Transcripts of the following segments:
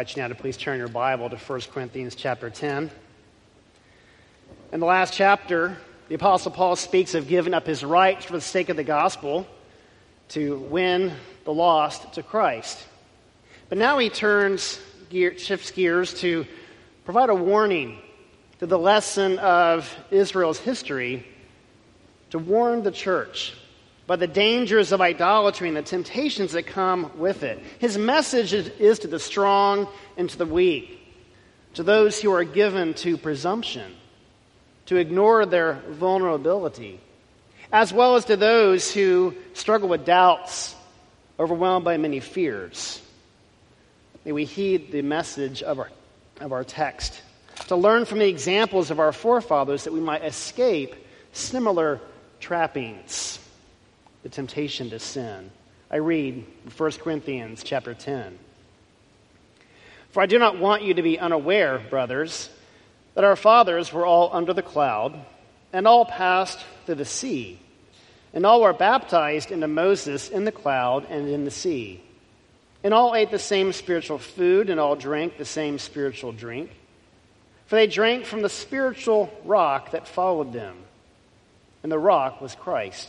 Invite you now to please turn your Bible to 1 Corinthians chapter 10. In the last chapter, the Apostle Paul speaks of giving up his rights for the sake of the gospel to win the lost to Christ. But now he turns, gear, shifts gears to provide a warning to the lesson of Israel's history to warn the church by the dangers of idolatry and the temptations that come with it. His message is to the strong and to the weak, to those who are given to presumption, to ignore their vulnerability, as well as to those who struggle with doubts, overwhelmed by many fears. May we heed the message of our, of our text, to learn from the examples of our forefathers that we might escape similar trappings the temptation to sin. I read 1 Corinthians chapter 10. For I do not want you to be unaware, brothers, that our fathers were all under the cloud, and all passed through the sea, and all were baptized into Moses in the cloud and in the sea. And all ate the same spiritual food, and all drank the same spiritual drink. For they drank from the spiritual rock that followed them, and the rock was Christ.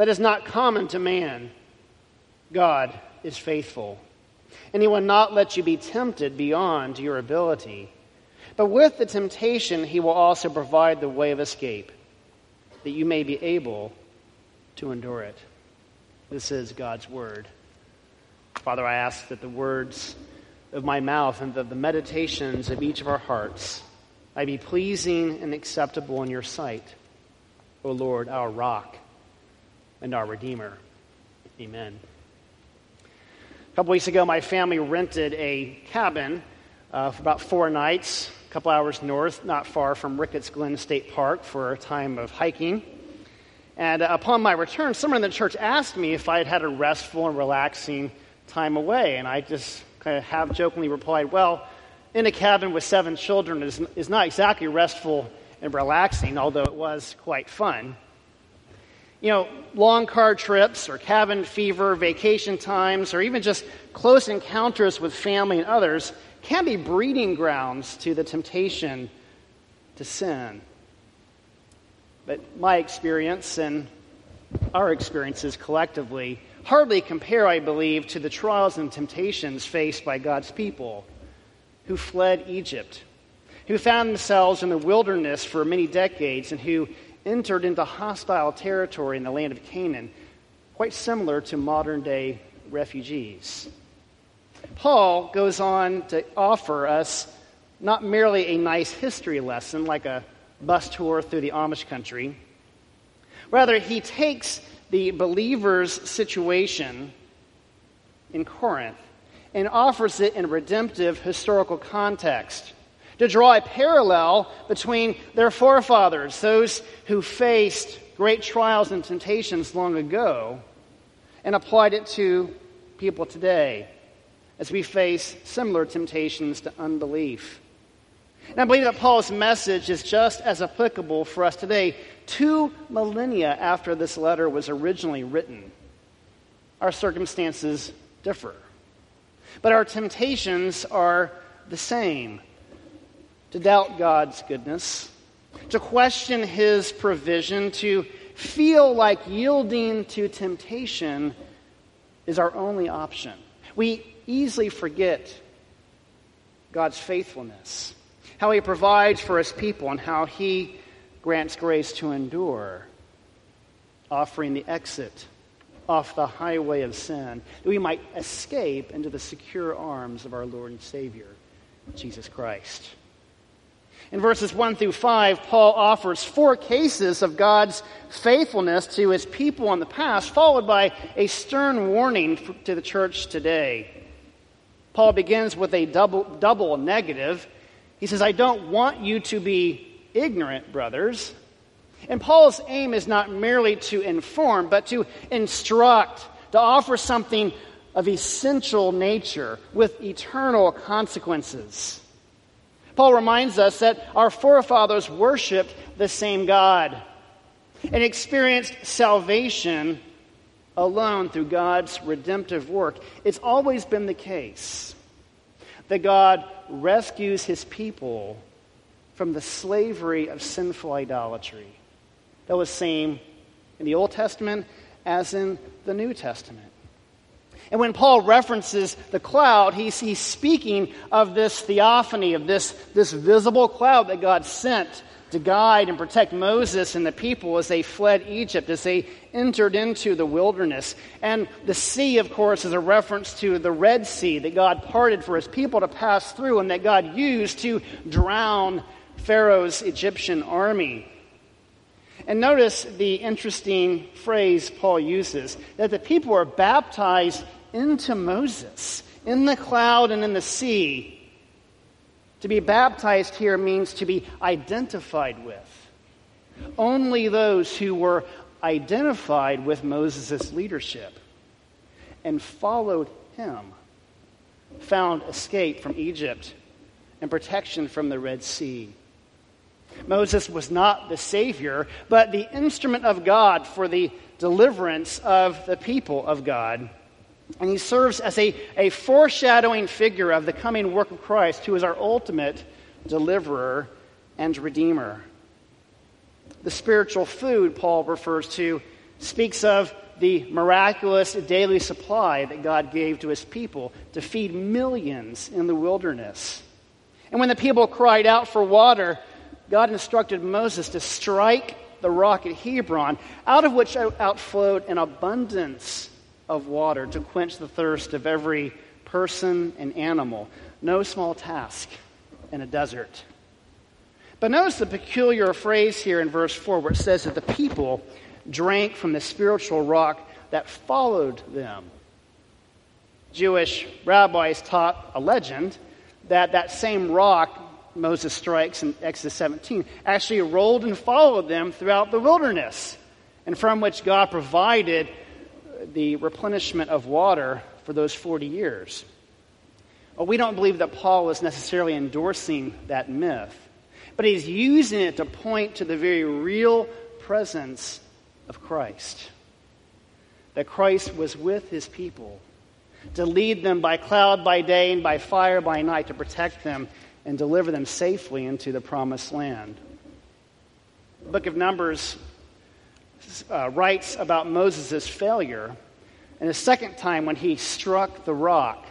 that is not common to man. God is faithful, and he will not let you be tempted beyond your ability. But with the temptation, he will also provide the way of escape, that you may be able to endure it. This is God's word. Father, I ask that the words of my mouth and the, the meditations of each of our hearts I be pleasing and acceptable in your sight, O Lord, our rock and our Redeemer. Amen. A couple weeks ago, my family rented a cabin uh, for about four nights, a couple hours north, not far from Ricketts Glen State Park, for a time of hiking. And upon my return, someone in the church asked me if I had had a restful and relaxing time away. And I just kind of half jokingly replied, Well, in a cabin with seven children is, is not exactly restful and relaxing, although it was quite fun. You know, long car trips or cabin fever, vacation times, or even just close encounters with family and others can be breeding grounds to the temptation to sin. But my experience and our experiences collectively hardly compare, I believe, to the trials and temptations faced by God's people who fled Egypt, who found themselves in the wilderness for many decades, and who entered into hostile territory in the land of Canaan, quite similar to modern day refugees. Paul goes on to offer us not merely a nice history lesson like a bus tour through the Amish country, rather, he takes the believer's situation in Corinth and offers it in a redemptive historical context to draw a parallel between their forefathers, those who faced great trials and temptations long ago, and applied it to people today as we face similar temptations to unbelief. And I believe that Paul's message is just as applicable for us today, two millennia after this letter was originally written. Our circumstances differ, but our temptations are the same to doubt God's goodness, to question his provision, to feel like yielding to temptation is our only option. We easily forget God's faithfulness, how he provides for his people, and how he grants grace to endure, offering the exit off the highway of sin, that we might escape into the secure arms of our Lord and Savior, Jesus Christ. In verses 1 through 5, Paul offers four cases of God's faithfulness to his people in the past, followed by a stern warning to the church today. Paul begins with a double, double negative. He says, I don't want you to be ignorant, brothers. And Paul's aim is not merely to inform, but to instruct, to offer something of essential nature with eternal consequences. Paul reminds us that our forefathers worshiped the same God and experienced salvation alone through God's redemptive work. It's always been the case that God rescues his people from the slavery of sinful idolatry. That was same in the Old Testament as in the New Testament. And when Paul references the cloud, he's, he's speaking of this theophany, of this, this visible cloud that God sent to guide and protect Moses and the people as they fled Egypt, as they entered into the wilderness. And the sea, of course, is a reference to the Red Sea that God parted for his people to pass through and that God used to drown Pharaoh's Egyptian army. And notice the interesting phrase Paul uses that the people were baptized into Moses in the cloud and in the sea. To be baptized here means to be identified with. Only those who were identified with Moses' leadership and followed him found escape from Egypt and protection from the Red Sea. Moses was not the Savior, but the instrument of God for the deliverance of the people of God. And he serves as a, a foreshadowing figure of the coming work of Christ, who is our ultimate deliverer and redeemer. The spiritual food Paul refers to speaks of the miraculous daily supply that God gave to his people to feed millions in the wilderness. And when the people cried out for water, God instructed Moses to strike the rock at Hebron, out of which outflowed an abundance of water to quench the thirst of every person and animal. No small task in a desert. But notice the peculiar phrase here in verse 4 where it says that the people drank from the spiritual rock that followed them. Jewish rabbis taught a legend that that same rock Moses strikes in Exodus 17 actually rolled and followed them throughout the wilderness, and from which God provided the replenishment of water for those 40 years. Well, we don't believe that Paul is necessarily endorsing that myth, but he's using it to point to the very real presence of Christ. That Christ was with his people to lead them by cloud by day and by fire by night to protect them and deliver them safely into the promised land. The book of Numbers uh, writes about Moses' failure and the second time when he struck the rock,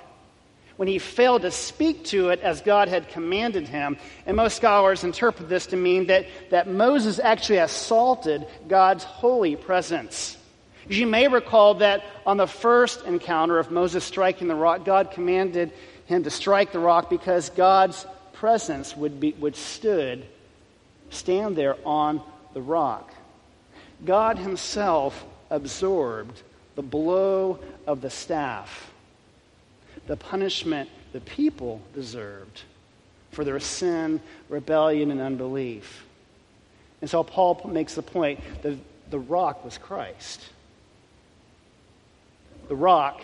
when he failed to speak to it as God had commanded him. And most scholars interpret this to mean that, that Moses actually assaulted God's holy presence. You may recall that on the first encounter of Moses striking the rock, God commanded him to strike the rock because God's presence would, be, would stood, stand there on the rock. God himself absorbed the blow of the staff, the punishment the people deserved for their sin, rebellion, and unbelief. And so Paul makes the point that the rock was Christ. The rock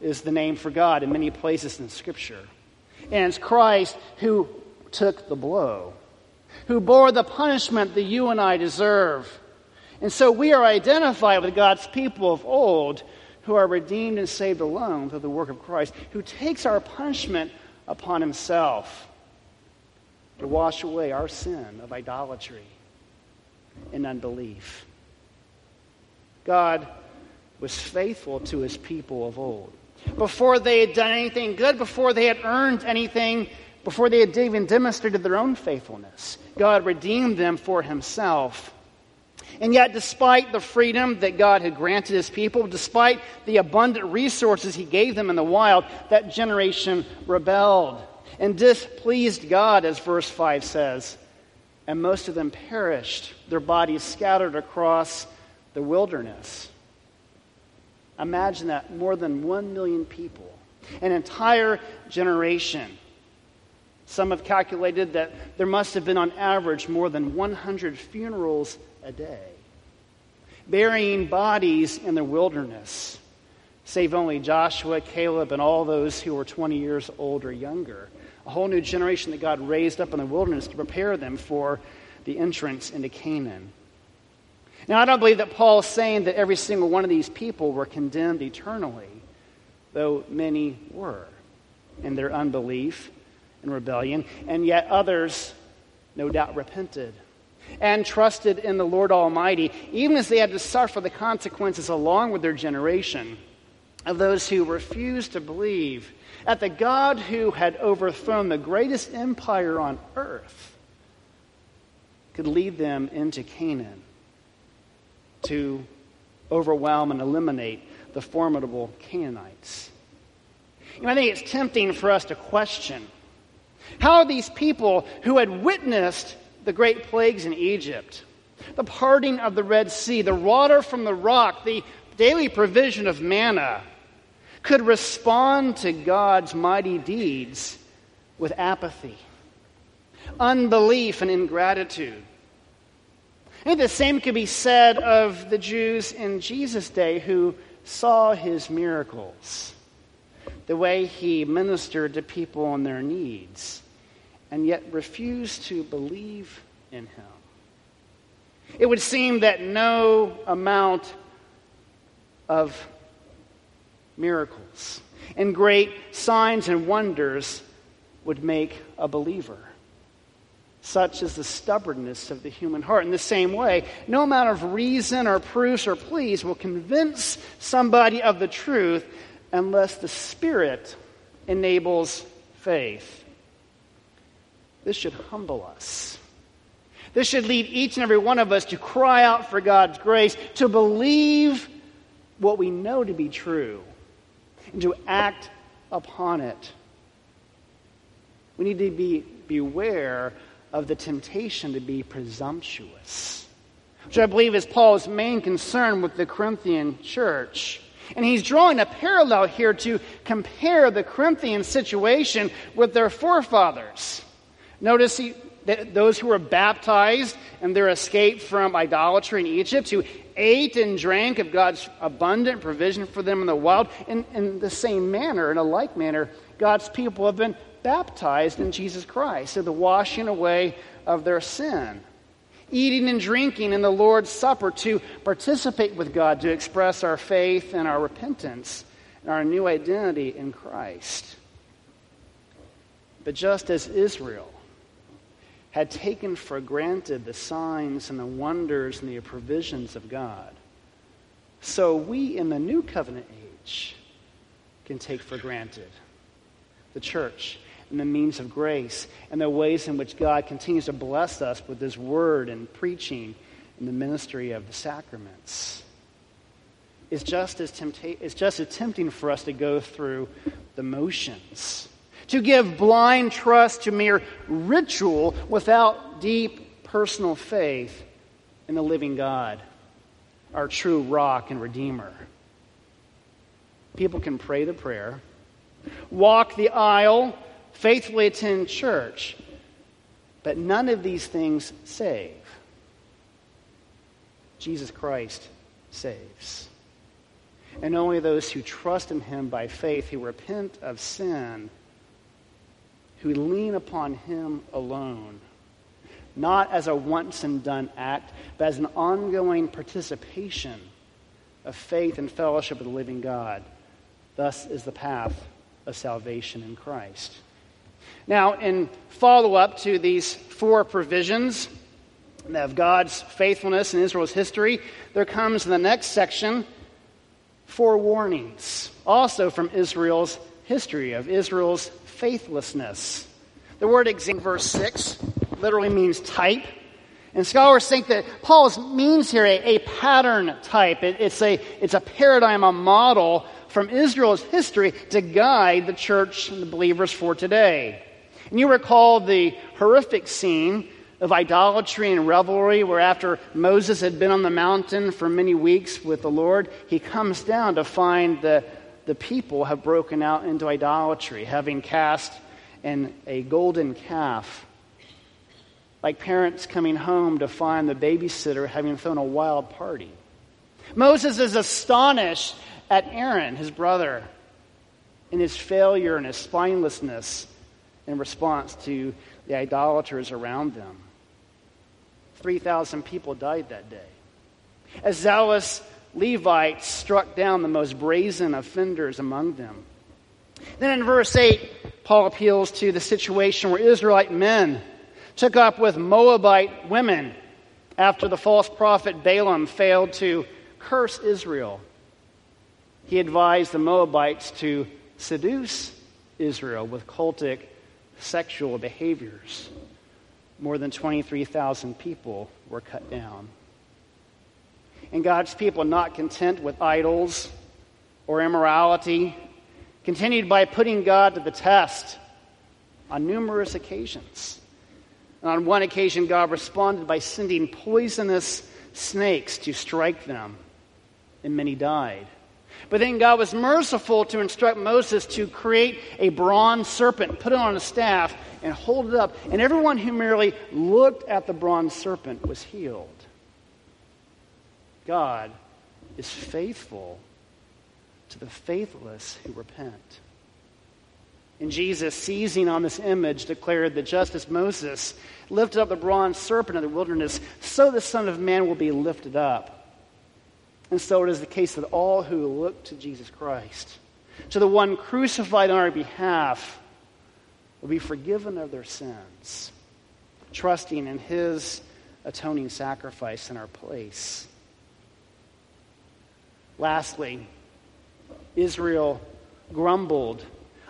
is the name for God in many places in Scripture. And it's Christ who took the blow, who bore the punishment that you and I deserve. And so we are identified with God's people of old who are redeemed and saved alone through the work of Christ, who takes our punishment upon himself to wash away our sin of idolatry and unbelief. God was faithful to his people of old. Before they had done anything good, before they had earned anything, before they had even demonstrated their own faithfulness, God redeemed them for himself. And yet, despite the freedom that God had granted his people, despite the abundant resources he gave them in the wild, that generation rebelled and displeased God, as verse 5 says. And most of them perished, their bodies scattered across the wilderness. Imagine that more than one million people, an entire generation. Some have calculated that there must have been, on average, more than 100 funerals a day, burying bodies in the wilderness, save only Joshua, Caleb, and all those who were 20 years old or younger. A whole new generation that God raised up in the wilderness to prepare them for the entrance into Canaan. Now, I don't believe that Paul is saying that every single one of these people were condemned eternally, though many were in their unbelief and rebellion, and yet others, no doubt, repented and trusted in the Lord Almighty, even as they had to suffer the consequences along with their generation of those who refused to believe at the God who had overthrown the greatest empire on earth could lead them into Canaan to overwhelm and eliminate the formidable Canaanites. You know, I think it's tempting for us to question how these people who had witnessed the great plagues in Egypt, the parting of the Red Sea, the water from the rock, the daily provision of manna, could respond to God's mighty deeds with apathy, unbelief, and ingratitude. I the same could be said of the Jews in Jesus' day who saw his miracles, the way he ministered to people and their needs, and yet refuse to believe in him. It would seem that no amount of miracles and great signs and wonders would make a believer. Such is the stubbornness of the human heart. In the same way, no amount of reason or proofs or pleas will convince somebody of the truth unless the Spirit enables faith. This should humble us. This should lead each and every one of us to cry out for God's grace, to believe what we know to be true, and to act upon it. We need to be beware of the temptation to be presumptuous, which I believe is Paul's main concern with the Corinthian church. And he's drawing a parallel here to compare the Corinthian situation with their forefathers. Notice he, that those who were baptized and their escape from idolatry in Egypt, who ate and drank of God's abundant provision for them in the wild, in, in the same manner, in a like manner, God's people have been baptized in Jesus Christ, so the washing away of their sin. Eating and drinking in the Lord's Supper to participate with God, to express our faith and our repentance and our new identity in Christ. But just as Israel had taken for granted the signs and the wonders and the provisions of God, so we in the new covenant age can take for granted the church and the means of grace and the ways in which God continues to bless us with His word and preaching and the ministry of the sacraments. It's just as, tempta- it's just as tempting for us to go through the motions, to give blind trust to mere ritual without deep personal faith in the living God, our true rock and redeemer. People can pray the prayer, walk the aisle, faithfully attend church, But none of these things save. Jesus Christ saves. And only those who trust in him by faith, who repent of sin, who lean upon him alone, not as a once and done act, but as an ongoing participation of faith and fellowship with the living God. Thus is the path of salvation in Christ. Now, in follow up to these four provisions of God's faithfulness in Israel's history, there comes in the next section four warnings, also from Israel's history, of Israel's faithlessness. The word example, verse 6, literally means type. And scholars think that Paul means here a, a pattern type. It, it's, a, it's a paradigm, a model from Israel's history to guide the church and the believers for today. And you recall the horrific scene of idolatry and revelry, where after Moses had been on the mountain for many weeks with the Lord, he comes down to find that the people have broken out into idolatry, having cast in a golden calf. Like parents coming home to find the babysitter having thrown a wild party. Moses is astonished at Aaron, his brother, in his failure and his spinelessness in response to the idolaters around them. 3,000 people died that day. As zealous Levites struck down the most brazen offenders among them. Then in verse 8, Paul appeals to the situation where Israelite men took up with Moabite women after the false prophet Balaam failed to curse Israel. He advised the Moabites to seduce Israel with cultic sexual behaviors. More than 23,000 people were cut down. And God's people, not content with idols or immorality, continued by putting God to the test on numerous occasions. And on one occasion, God responded by sending poisonous snakes to strike them, and many died. But then God was merciful to instruct Moses to create a bronze serpent, put it on a staff, and hold it up. And everyone who merely looked at the bronze serpent was healed. God is faithful to the faithless who repent. And Jesus, seizing on this image, declared that just as Moses lifted up the bronze serpent in the wilderness, so the Son of Man will be lifted up and so it is the case that all who look to Jesus Christ, to the one crucified on our behalf, will be forgiven of their sins, trusting in his atoning sacrifice in our place. Lastly, Israel grumbled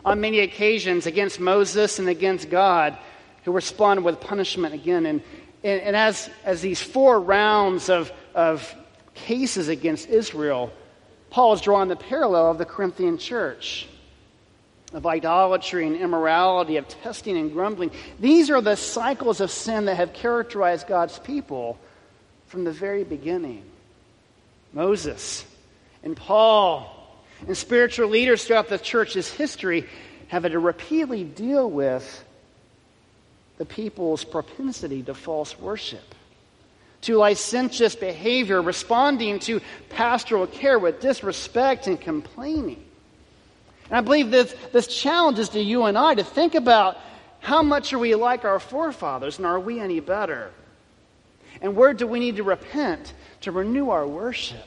on many occasions against Moses and against God, who responded with punishment again. And, and, and as, as these four rounds of, of cases against Israel, Paul is drawing the parallel of the Corinthian church of idolatry and immorality, of testing and grumbling. These are the cycles of sin that have characterized God's people from the very beginning. Moses and Paul and spiritual leaders throughout the church's history have had to repeatedly deal with the people's propensity to false worship to licentious behavior, responding to pastoral care with disrespect and complaining. And I believe this, this challenge is to you and I to think about how much are we like our forefathers and are we any better? And where do we need to repent to renew our worship,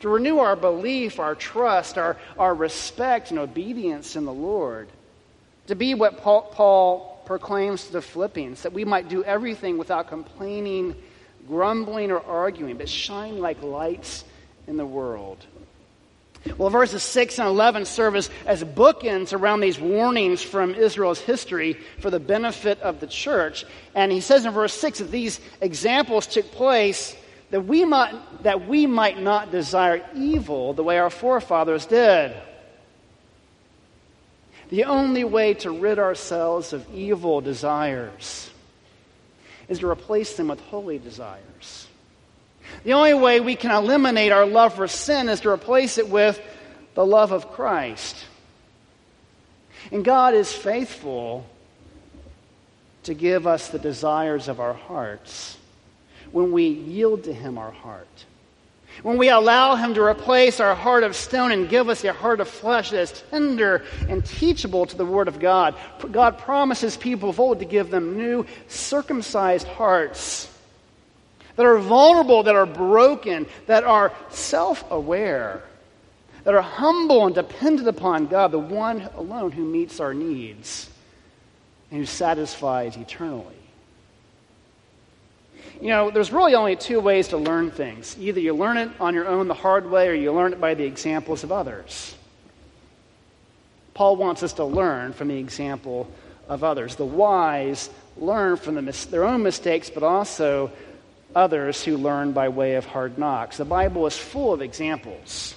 to renew our belief, our trust, our, our respect and obedience in the Lord? To be what Paul, Paul proclaims to the Philippians, that we might do everything without complaining grumbling or arguing, but shine like lights in the world. Well, verses 6 and 11 serve as, as bookends around these warnings from Israel's history for the benefit of the church. And he says in verse 6 that these examples took place that we might, that we might not desire evil the way our forefathers did. The only way to rid ourselves of evil desires is to replace them with holy desires. The only way we can eliminate our love for sin is to replace it with the love of Christ. And God is faithful to give us the desires of our hearts when we yield to Him our heart. When we allow Him to replace our heart of stone and give us a heart of flesh that is tender and teachable to the Word of God, God promises people of old to give them new, circumcised hearts that are vulnerable, that are broken, that are self aware, that are humble and dependent upon God, the one alone who meets our needs and who satisfies eternally. You know, there's really only two ways to learn things. Either you learn it on your own the hard way, or you learn it by the examples of others. Paul wants us to learn from the example of others. The wise learn from the, their own mistakes, but also others who learn by way of hard knocks. The Bible is full of examples.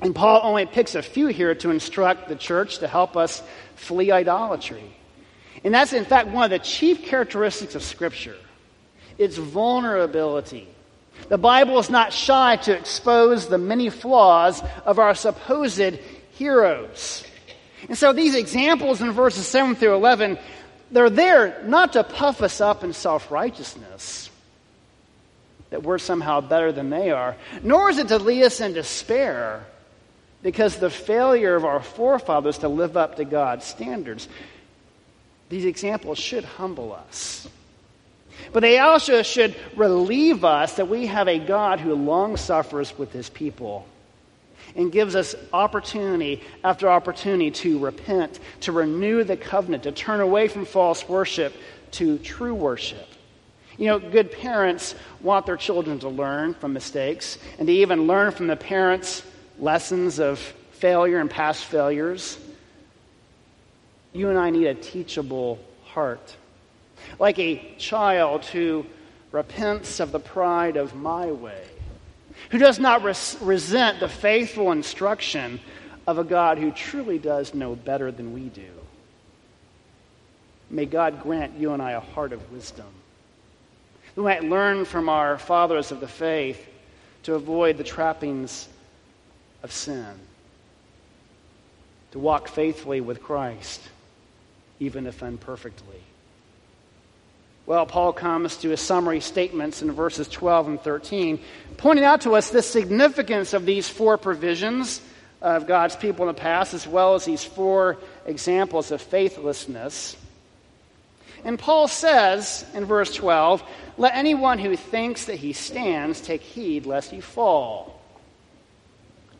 And Paul only picks a few here to instruct the church to help us flee idolatry. And that's, in fact, one of the chief characteristics of Scripture its vulnerability. The Bible is not shy to expose the many flaws of our supposed heroes. And so these examples in verses 7 through 11, they're there not to puff us up in self righteousness, that we're somehow better than they are, nor is it to lead us in despair because the failure of our forefathers to live up to God's standards. These examples should humble us. But they also should relieve us that we have a God who long suffers with his people and gives us opportunity after opportunity to repent, to renew the covenant, to turn away from false worship to true worship. You know, good parents want their children to learn from mistakes and to even learn from the parents' lessons of failure and past failures. You and I need a teachable heart like a child who repents of the pride of my way, who does not res- resent the faithful instruction of a God who truly does know better than we do. May God grant you and I a heart of wisdom. We might learn from our fathers of the faith to avoid the trappings of sin, to walk faithfully with Christ, even if imperfectly. Well, Paul comes to his summary statements in verses 12 and 13, pointing out to us the significance of these four provisions of God's people in the past, as well as these four examples of faithlessness. And Paul says in verse 12, Let anyone who thinks that he stands take heed lest he fall.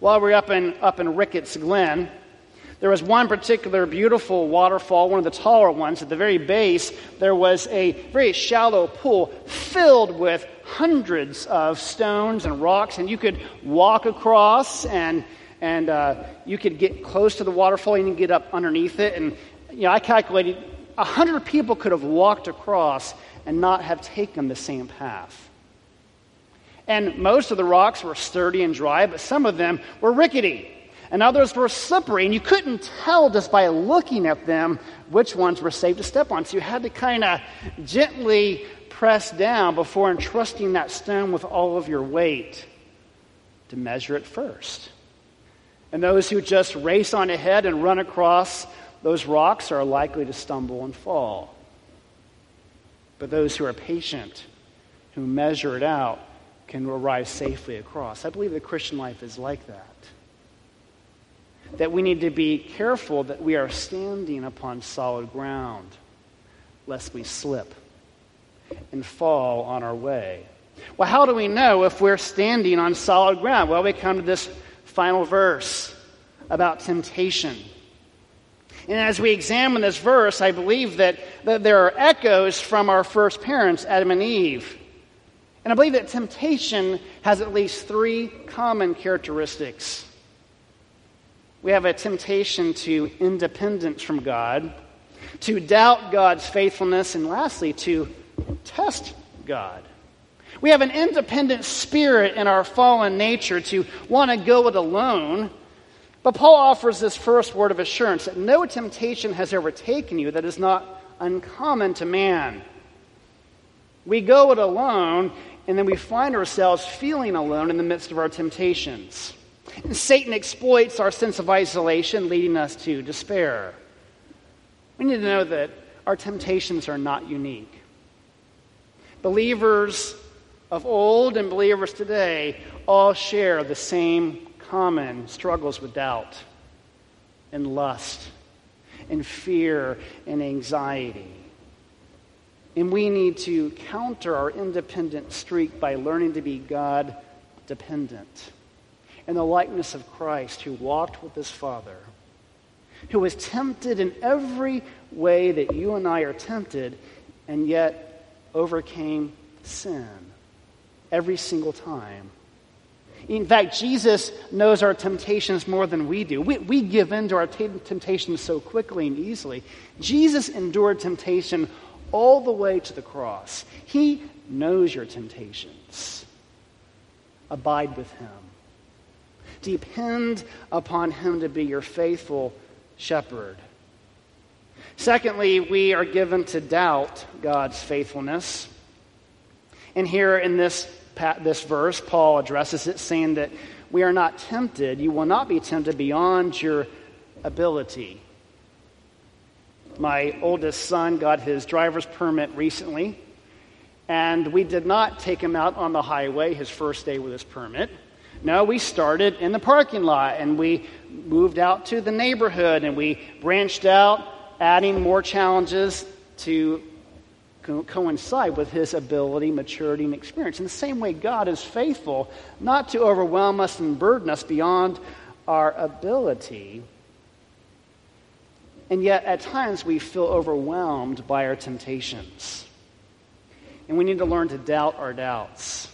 While we're up in, up in Ricketts Glen, there was one particular beautiful waterfall, one of the taller ones. At the very base, there was a very shallow pool filled with hundreds of stones and rocks, and you could walk across and and uh, you could get close to the waterfall and you get up underneath it. And you know, I calculated hundred people could have walked across and not have taken the same path. And most of the rocks were sturdy and dry, but some of them were rickety and others were slippery, and you couldn't tell just by looking at them which ones were safe to step on. So you had to kind of gently press down before entrusting that stone with all of your weight to measure it first. And those who just race on ahead and run across those rocks are likely to stumble and fall. But those who are patient, who measure it out, can arrive safely across. I believe the Christian life is like that that we need to be careful that we are standing upon solid ground, lest we slip and fall on our way. Well, how do we know if we're standing on solid ground? Well, we come to this final verse about temptation. And as we examine this verse, I believe that, that there are echoes from our first parents, Adam and Eve. And I believe that temptation has at least three common characteristics. We have a temptation to independence from God, to doubt God's faithfulness, and lastly, to test God. We have an independent spirit in our fallen nature to want to go it alone. But Paul offers this first word of assurance that no temptation has overtaken you that is not uncommon to man. We go it alone, and then we find ourselves feeling alone in the midst of our temptations. Satan exploits our sense of isolation, leading us to despair. We need to know that our temptations are not unique. Believers of old and believers today all share the same common struggles with doubt and lust and fear and anxiety. And we need to counter our independent streak by learning to be God dependent in the likeness of Christ who walked with his Father, who was tempted in every way that you and I are tempted, and yet overcame sin every single time. In fact, Jesus knows our temptations more than we do. We, we give in to our t- temptations so quickly and easily. Jesus endured temptation all the way to the cross. He knows your temptations. Abide with him. Depend upon him to be your faithful shepherd. Secondly, we are given to doubt God's faithfulness. And here in this, this verse, Paul addresses it, saying that we are not tempted, you will not be tempted beyond your ability. My oldest son got his driver's permit recently, and we did not take him out on the highway his first day with his permit. No, we started in the parking lot and we moved out to the neighborhood and we branched out, adding more challenges to co- coincide with his ability, maturity, and experience. In the same way, God is faithful not to overwhelm us and burden us beyond our ability. And yet, at times, we feel overwhelmed by our temptations. And we need to learn to doubt our doubts.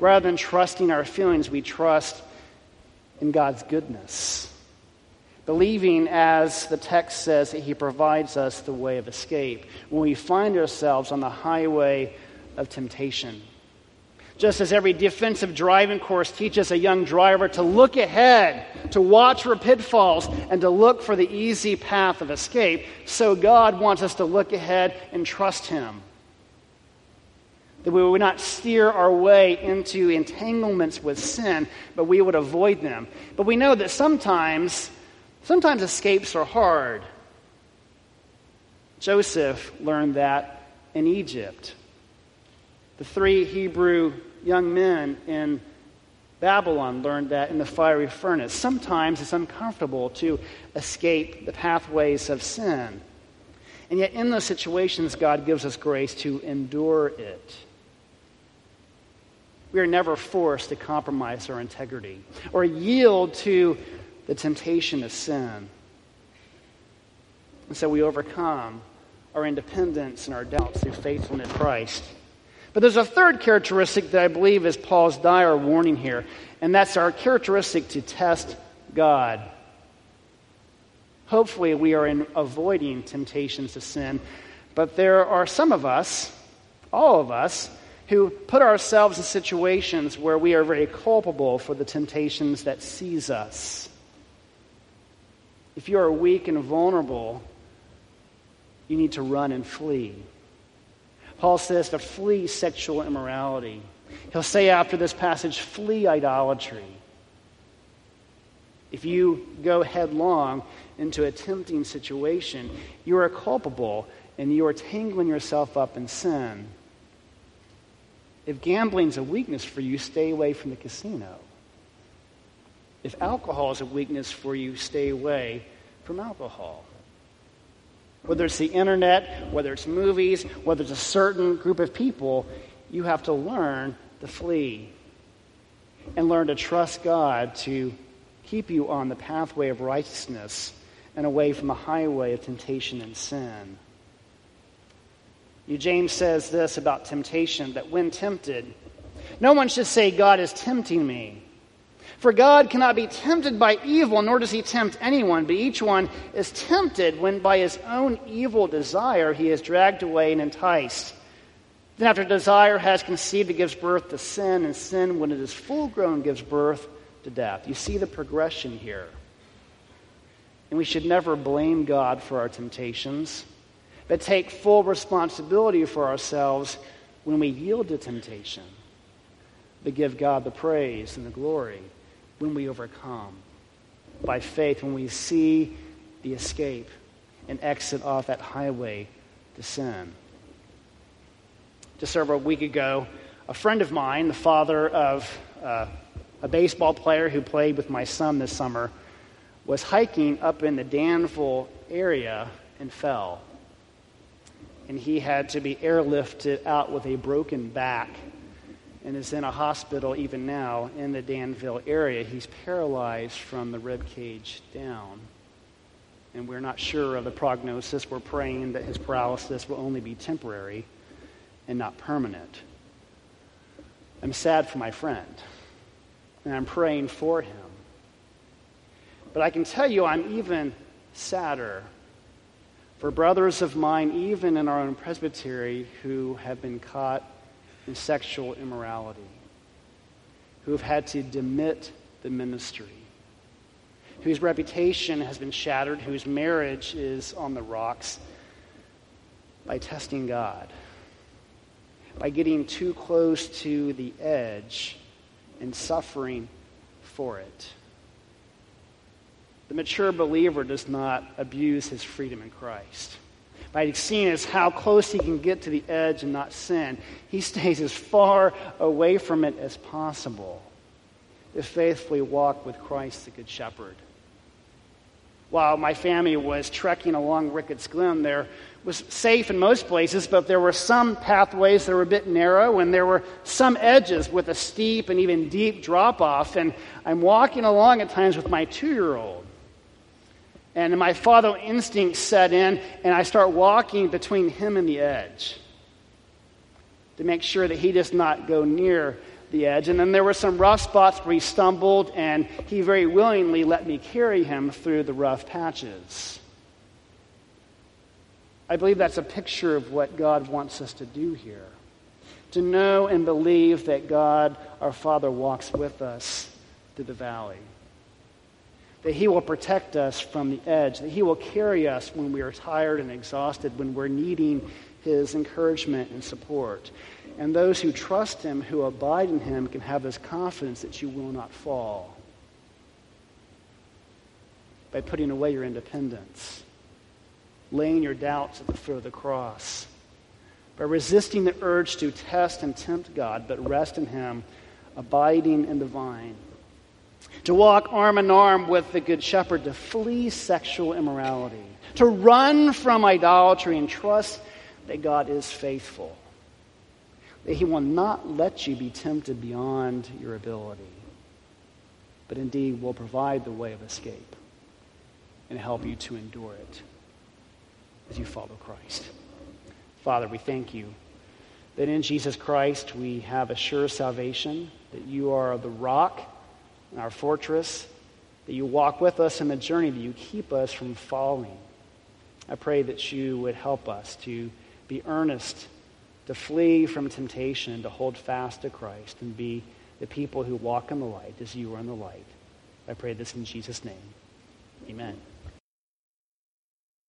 Rather than trusting our feelings, we trust in God's goodness. Believing, as the text says, that He provides us the way of escape when we find ourselves on the highway of temptation. Just as every defensive driving course teaches a young driver to look ahead, to watch for pitfalls, and to look for the easy path of escape, so God wants us to look ahead and trust Him that we would not steer our way into entanglements with sin, but we would avoid them. But we know that sometimes, sometimes escapes are hard. Joseph learned that in Egypt. The three Hebrew young men in Babylon learned that in the fiery furnace. Sometimes it's uncomfortable to escape the pathways of sin. And yet, in those situations, God gives us grace to endure it. We are never forced to compromise our integrity or yield to the temptation of sin. And so we overcome our independence and our doubts through faithfulness in Christ. But there's a third characteristic that I believe is Paul's dire warning here, and that's our characteristic to test God. Hopefully, we are in avoiding temptations to sin, but there are some of us, all of us, who put ourselves in situations where we are very culpable for the temptations that seize us. If you are weak and vulnerable, you need to run and flee. Paul says to flee sexual immorality. He'll say after this passage, flee idolatry. If you go headlong into a tempting situation, you are culpable and you are tangling yourself up in sin. If gambling's a weakness for you, stay away from the casino. If alcohol is a weakness for you, stay away from alcohol. Whether it's the internet, whether it's movies, whether it's a certain group of people, you have to learn to flee and learn to trust God to keep you on the pathway of righteousness and away from the highway of temptation and sin. James says this about temptation that when tempted, no one should say, God is tempting me. For God cannot be tempted by evil, nor does he tempt anyone, but each one is tempted when by his own evil desire he is dragged away and enticed. Then, after desire has conceived, it gives birth to sin, and sin, when it is full grown, gives birth to death. You see the progression here. And we should never blame God for our temptations but take full responsibility for ourselves when we yield to temptation, but give God the praise and the glory when we overcome. By faith, when we see the escape and exit off that highway to sin. Just over a week ago, a friend of mine, the father of uh, a baseball player who played with my son this summer, was hiking up in the Danville area and fell. And he had to be airlifted out with a broken back and is in a hospital even now in the Danville area. He's paralyzed from the rib cage down. And we're not sure of the prognosis. We're praying that his paralysis will only be temporary and not permanent. I'm sad for my friend, and I'm praying for him. But I can tell you, I'm even sadder for brothers of mine, even in our own presbytery, who have been caught in sexual immorality, who have had to demit the ministry, whose reputation has been shattered, whose marriage is on the rocks by testing God, by getting too close to the edge and suffering for it. The mature believer does not abuse his freedom in Christ. By seeing as how close he can get to the edge and not sin, he stays as far away from it as possible to faithfully walk with Christ the Good Shepherd. While my family was trekking along Ricketts Glen, there was safe in most places, but there were some pathways that were a bit narrow, and there were some edges with a steep and even deep drop off. And I'm walking along at times with my two year old. And my father instinct set in, and I start walking between him and the edge to make sure that he does not go near the edge. And then there were some rough spots where he stumbled, and he very willingly let me carry him through the rough patches. I believe that's a picture of what God wants us to do here. To know and believe that God, our Father, walks with us through the valley that He will protect us from the edge, that He will carry us when we are tired and exhausted, when we're needing His encouragement and support. And those who trust Him, who abide in Him, can have this confidence that you will not fall by putting away your independence, laying your doubts at the foot of the cross, by resisting the urge to test and tempt God, but rest in Him, abiding in the vine to walk arm in arm with the Good Shepherd, to flee sexual immorality, to run from idolatry and trust that God is faithful, that He will not let you be tempted beyond your ability, but indeed will provide the way of escape and help you to endure it as you follow Christ. Father, we thank you that in Jesus Christ we have a sure salvation, that you are the rock our fortress, that you walk with us in the journey, that you keep us from falling. I pray that you would help us to be earnest, to flee from temptation, to hold fast to Christ, and be the people who walk in the light as you are in the light. I pray this in Jesus' name. Amen.